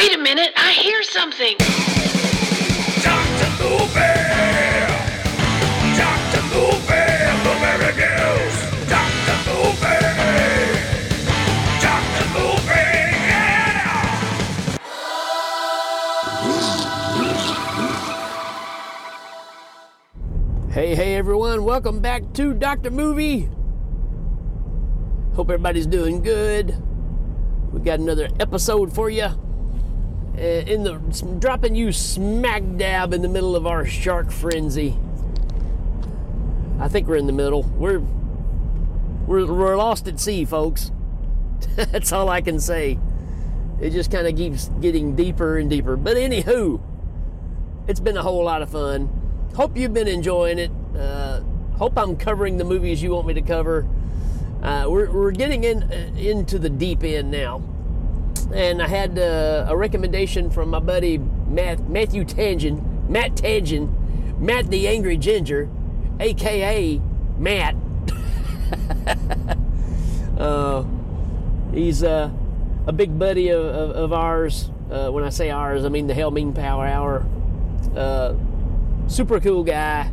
Wait a minute, I hear something. Dr. Movie! Dr. Movie! Blueberry News! Dr. Movie! Dr. Movie! Yeah! Hey, hey everyone, welcome back to Dr. Movie. Hope everybody's doing good. We got another episode for you. Uh, in the dropping you smack dab in the middle of our shark frenzy. I think we're in the middle. We're we're, we're lost at sea, folks. That's all I can say. It just kind of keeps getting deeper and deeper. But anywho, it's been a whole lot of fun. Hope you've been enjoying it. Uh, hope I'm covering the movies you want me to cover. Uh, we're, we're getting in uh, into the deep end now, and I had uh, a recommendation from my buddy Matt, Matthew Tangent, Matt Tangent, Matt the Angry Ginger, aka Matt. uh, he's uh, a big buddy of, of, of ours. Uh, when I say ours, I mean the Hell Mean Power Hour. Uh, super cool guy.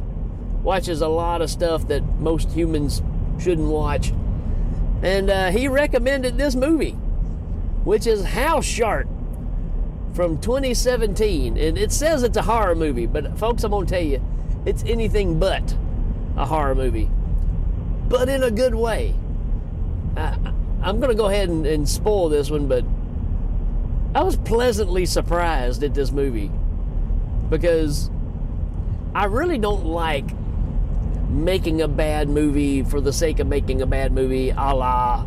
Watches a lot of stuff that most humans shouldn't watch. And uh, he recommended this movie, which is House Shark from 2017. And it says it's a horror movie, but folks, I'm going to tell you, it's anything but a horror movie, but in a good way. I, I'm going to go ahead and, and spoil this one, but I was pleasantly surprised at this movie because I really don't like making a bad movie for the sake of making a bad movie a la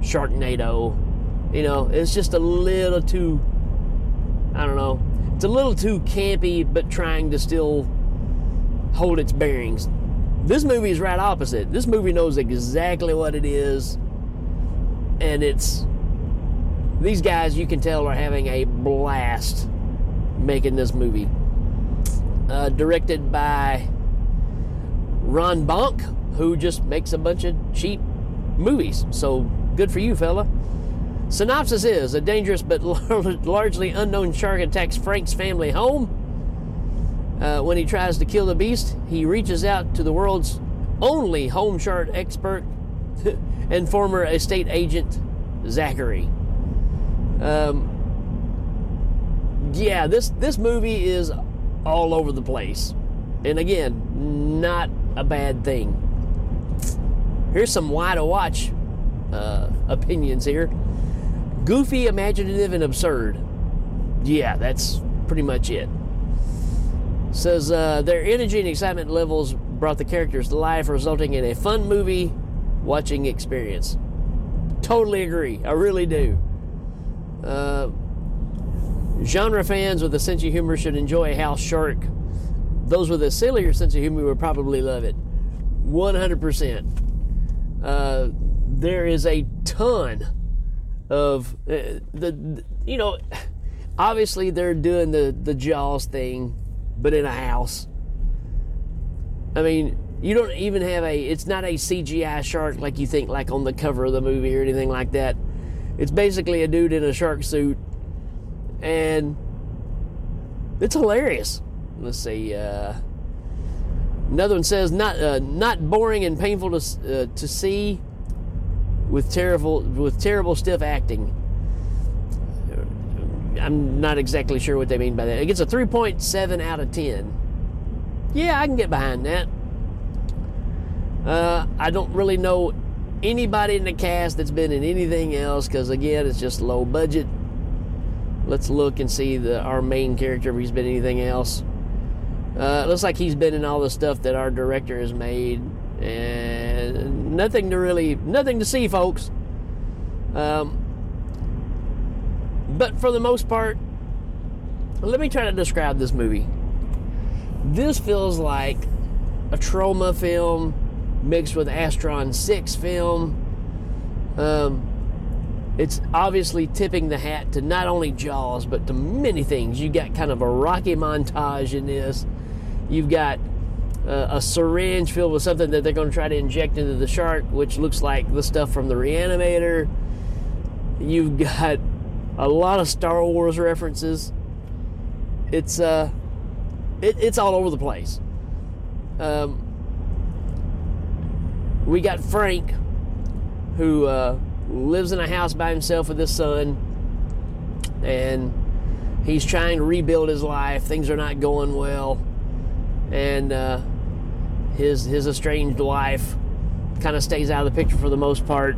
Sharknado. You know, it's just a little too, I don't know, it's a little too campy, but trying to still hold its bearings. This movie is right opposite. This movie knows exactly what it is, and it's, these guys you can tell are having a blast making this movie. Uh, directed by Ron Bonk, who just makes a bunch of cheap movies. So good for you, fella. Synopsis is a dangerous but largely unknown shark attacks Frank's family home. Uh, when he tries to kill the beast, he reaches out to the world's only home shark expert and former estate agent, Zachary. Um, yeah, this this movie is all over the place. And again, not a bad thing. Here's some why to watch uh, opinions here. Goofy, imaginative, and absurd. Yeah, that's pretty much it. Says uh, their energy and excitement levels brought the characters to life, resulting in a fun movie watching experience. Totally agree. I really do. Uh, Genre fans with a sense of humor should enjoy House Shark. Those with a sillier sense of humor would probably love it. 100%. Uh, there is a ton of uh, the, the, you know, obviously they're doing the the Jaws thing, but in a house. I mean, you don't even have a. It's not a CGI shark like you think, like on the cover of the movie or anything like that. It's basically a dude in a shark suit and it's hilarious. Let's see. Uh, another one says not uh, not boring and painful to uh, to see, with terrible with terrible stiff acting. I'm not exactly sure what they mean by that. It gets a 3.7 out of 10. Yeah, I can get behind that. Uh, I don't really know anybody in the cast that's been in anything else because again, it's just low budget let's look and see the our main character if he's been anything else. Uh, looks like he's been in all the stuff that our director has made, and nothing to really, nothing to see, folks. Um, but for the most part, let me try to describe this movie. This feels like a Troma film mixed with Astron 6 film. Um, it's obviously tipping the hat to not only Jaws, but to many things. You got kind of a rocky montage in this. You've got uh, a syringe filled with something that they're going to try to inject into the shark, which looks like the stuff from the reanimator. You've got a lot of Star Wars references. It's uh, it, it's all over the place. Um, we got Frank, who uh, lives in a house by himself with his son, and he's trying to rebuild his life. Things are not going well, and uh, his his estranged wife kind of stays out of the picture for the most part.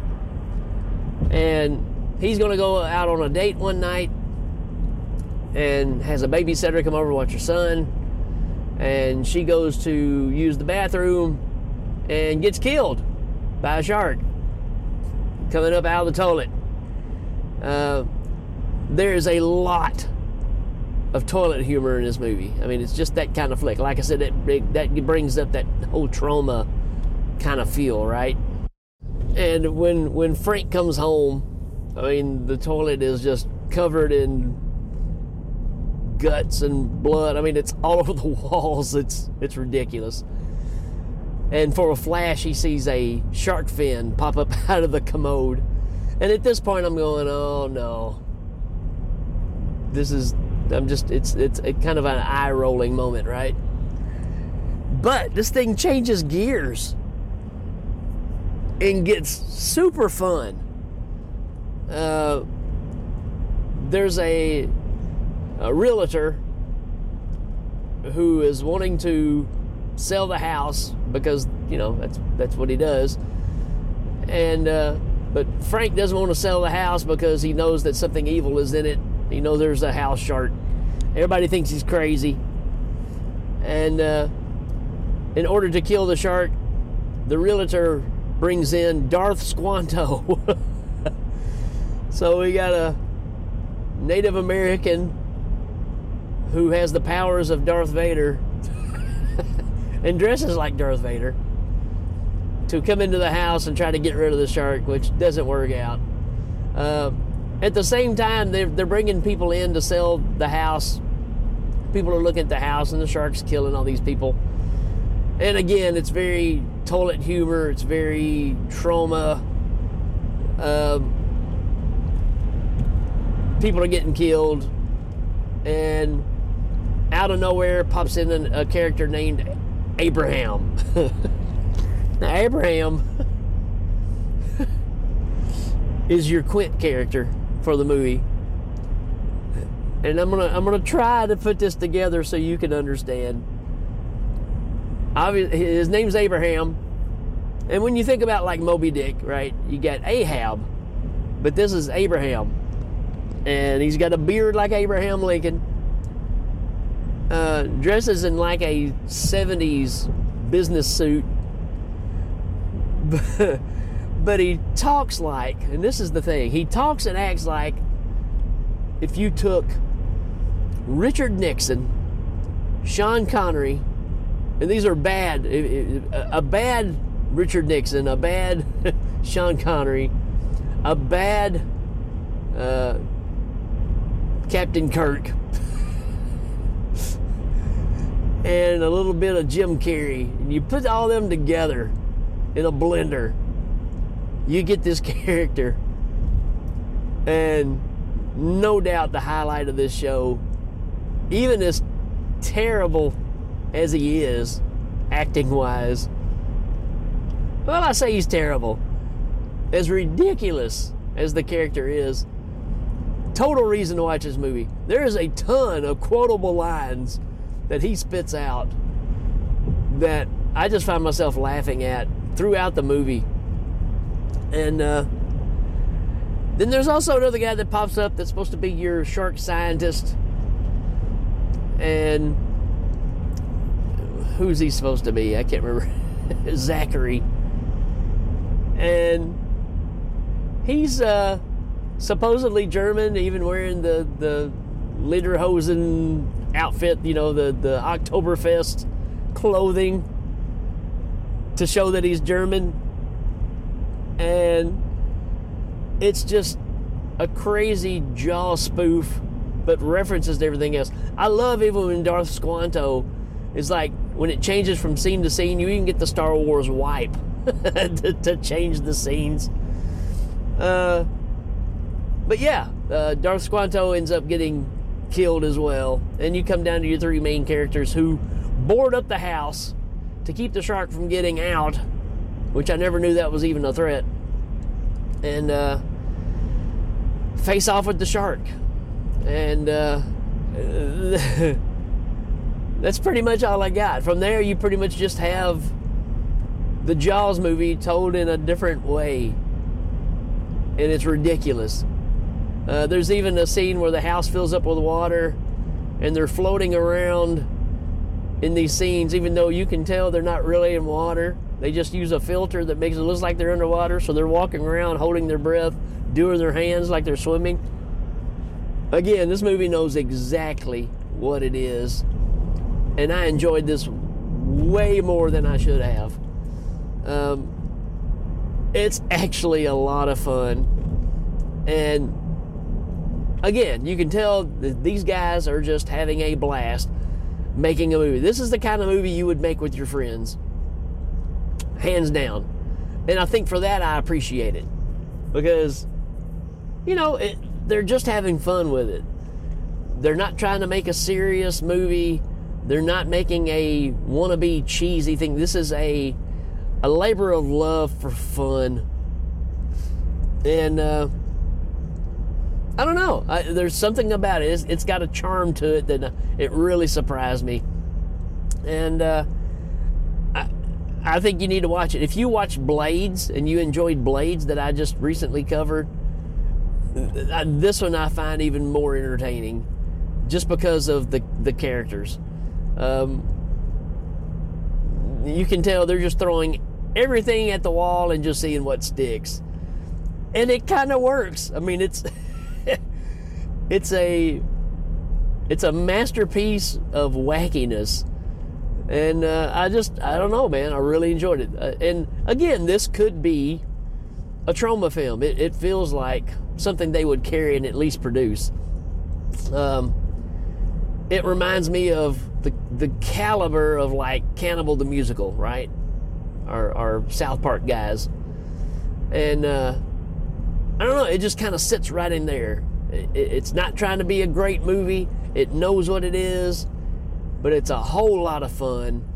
And he's going to go out on a date one night and has a babysitter come over to watch her son. And she goes to use the bathroom and gets killed by a shark coming up out of the toilet. Uh, there is a lot of toilet humor in this movie. I mean, it's just that kind of flick. Like I said, that, that brings up that whole Troma kind of feel, right? And when when Frank comes home, I mean, the toilet is just covered in guts and blood. I mean, it's all over the walls. It's it's ridiculous. And for a flash, he sees a shark fin pop up out of the commode. And at this point, I'm going, oh no. This is, I'm just, it's it's kind of an eye rolling moment, right? But this thing changes gears and gets super fun. Uh, there's a, a realtor who is wanting to sell the house because you know that's that's what he does, and uh, but Frank doesn't want to sell the house because he knows that something evil is in it. He know, there's a house shark. Everybody thinks he's crazy, and uh, in order to kill the shark, the realtor brings in Darth Squanto. so we got a Native American who has the powers of Darth Vader and dresses like Darth Vader to come into the house and try to get rid of the shark, which doesn't work out. Uh, at the same time, they're, they're bringing people in to sell the house. People are looking at the house, and the shark's killing all these people. And again, it's very toilet humor. It's very Troma. Um, people are getting killed, and out of nowhere pops in a character named Abraham. now, Abraham is your Quint character for the movie. And I'm gonna I'm gonna try to put this together so you can understand. Obviously, his name's Abraham, and when you think about like Moby Dick, right? You got Ahab, but this is Abraham, and he's got a beard like Abraham Lincoln. Uh, dresses in like a 70s business suit, but, he talks like, and this is the thing, he talks and acts like if you took Richard Nixon, Sean Connery, and these are bad, a bad Richard Nixon, a bad Sean Connery, a bad uh, Captain Kirk, and a little bit of Jim Carrey. And you put all them together in a blender, you get this character. And no doubt the highlight of this show, even as terrible as he is, acting wise, well, I say he's terrible. As ridiculous as the character is, total reason to watch this movie. There is a ton of quotable lines that he spits out that I just find myself laughing at throughout the movie. And uh, then there's also another guy that pops up that's supposed to be your shark scientist. And who's he supposed to be? I can't remember. Zachary. And he's uh, supposedly German, even wearing the, the Lederhosen outfit, you know, the, the Oktoberfest clothing to show that he's German. And it's just a crazy jaw spoof, but references to everything else. I love even when Darth Squanto is like, when it changes from scene to scene, you even get the Star Wars wipe to, to change the scenes. Uh, but yeah, uh, Darth Squanto ends up getting killed as well, and you come down to your three main characters who board up the house to keep the shark from getting out, which I never knew that was even a threat, and uh, face off with the shark, and. Uh, that's pretty much all I got. From there, you pretty much just have the Jaws movie told in a different way, and it's ridiculous. Uh, there's even a scene where the house fills up with water, and they're floating around in these scenes, even though you can tell they're not really in water. They just use a filter that makes it look like they're underwater, so they're walking around holding their breath, doing their hands like they're swimming. Again, this movie knows exactly what it is, and I enjoyed this way more than I should have. Um, it's actually a lot of fun, and again, you can tell that these guys are just having a blast making a movie. This is the kind of movie you would make with your friends, hands down. And I think for that, I appreciate it because, you know, it, they're just having fun with it. They're not trying to make a serious movie. They're not making a wannabe cheesy thing. This is a a labor of love for fun. And uh, I don't know. I, there's something about it. It's, it's got a charm to it that uh, it really surprised me. And uh, I, I think you need to watch it. If you watch Blades and you enjoyed Blades that I just recently covered, uh, this one I find even more entertaining, just because of the the characters. Um, you can tell they're just throwing everything at the wall and just seeing what sticks, and it kind of works. I mean, it's it's a it's a masterpiece of wackiness. And uh, i just i don't know man. I really enjoyed it. Uh, and again this could be a Troma film. It, it, feels like something they would carry and at least produce. Um, it reminds me of the, the caliber of like cannibal the musical right? Our, our south park guys. And uh, i don't know. It just kind of sits right in there it's not trying to be a great movie. It knows what it is, but it's a whole lot of fun.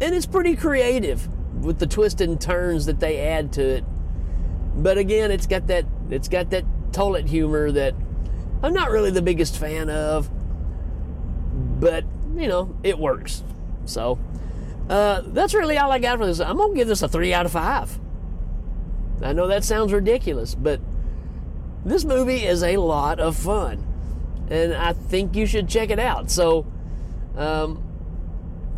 And it's pretty creative with the twists and turns that they add to it. But again, it's got that it's got that toilet humor that I'm not really the biggest fan of. But, you know, it works. So, uh, that's really all I got for this. I'm going to give this a 3 out of 5. I know that sounds ridiculous, but this movie is a lot of fun, and I think you should check it out. So, um,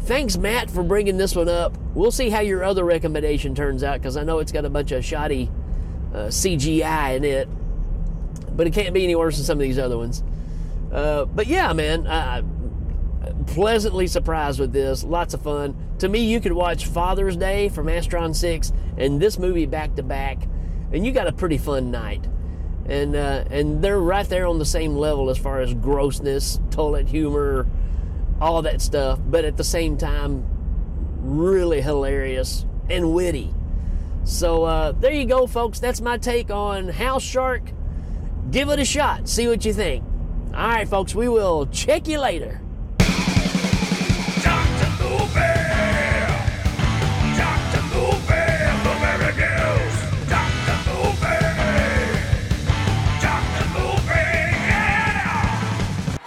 thanks, Matt, for bringing this one up. We'll see how your other recommendation turns out because I know it's got a bunch of shoddy uh, CGI in it, but it can't be any worse than some of these other ones. Uh, but yeah, man, I, pleasantly surprised with this. Lots of fun. To me, you could watch Father's Day from Astron 6 and this movie back to back, and you got a pretty fun night and uh, and they're right there on the same level as far as grossness, toilet humor, all that stuff. But at the same time, really hilarious and witty. So uh, there you go, folks. That's my take on House Shark. Give it a shot. See what you think. All right, folks. We will check you later.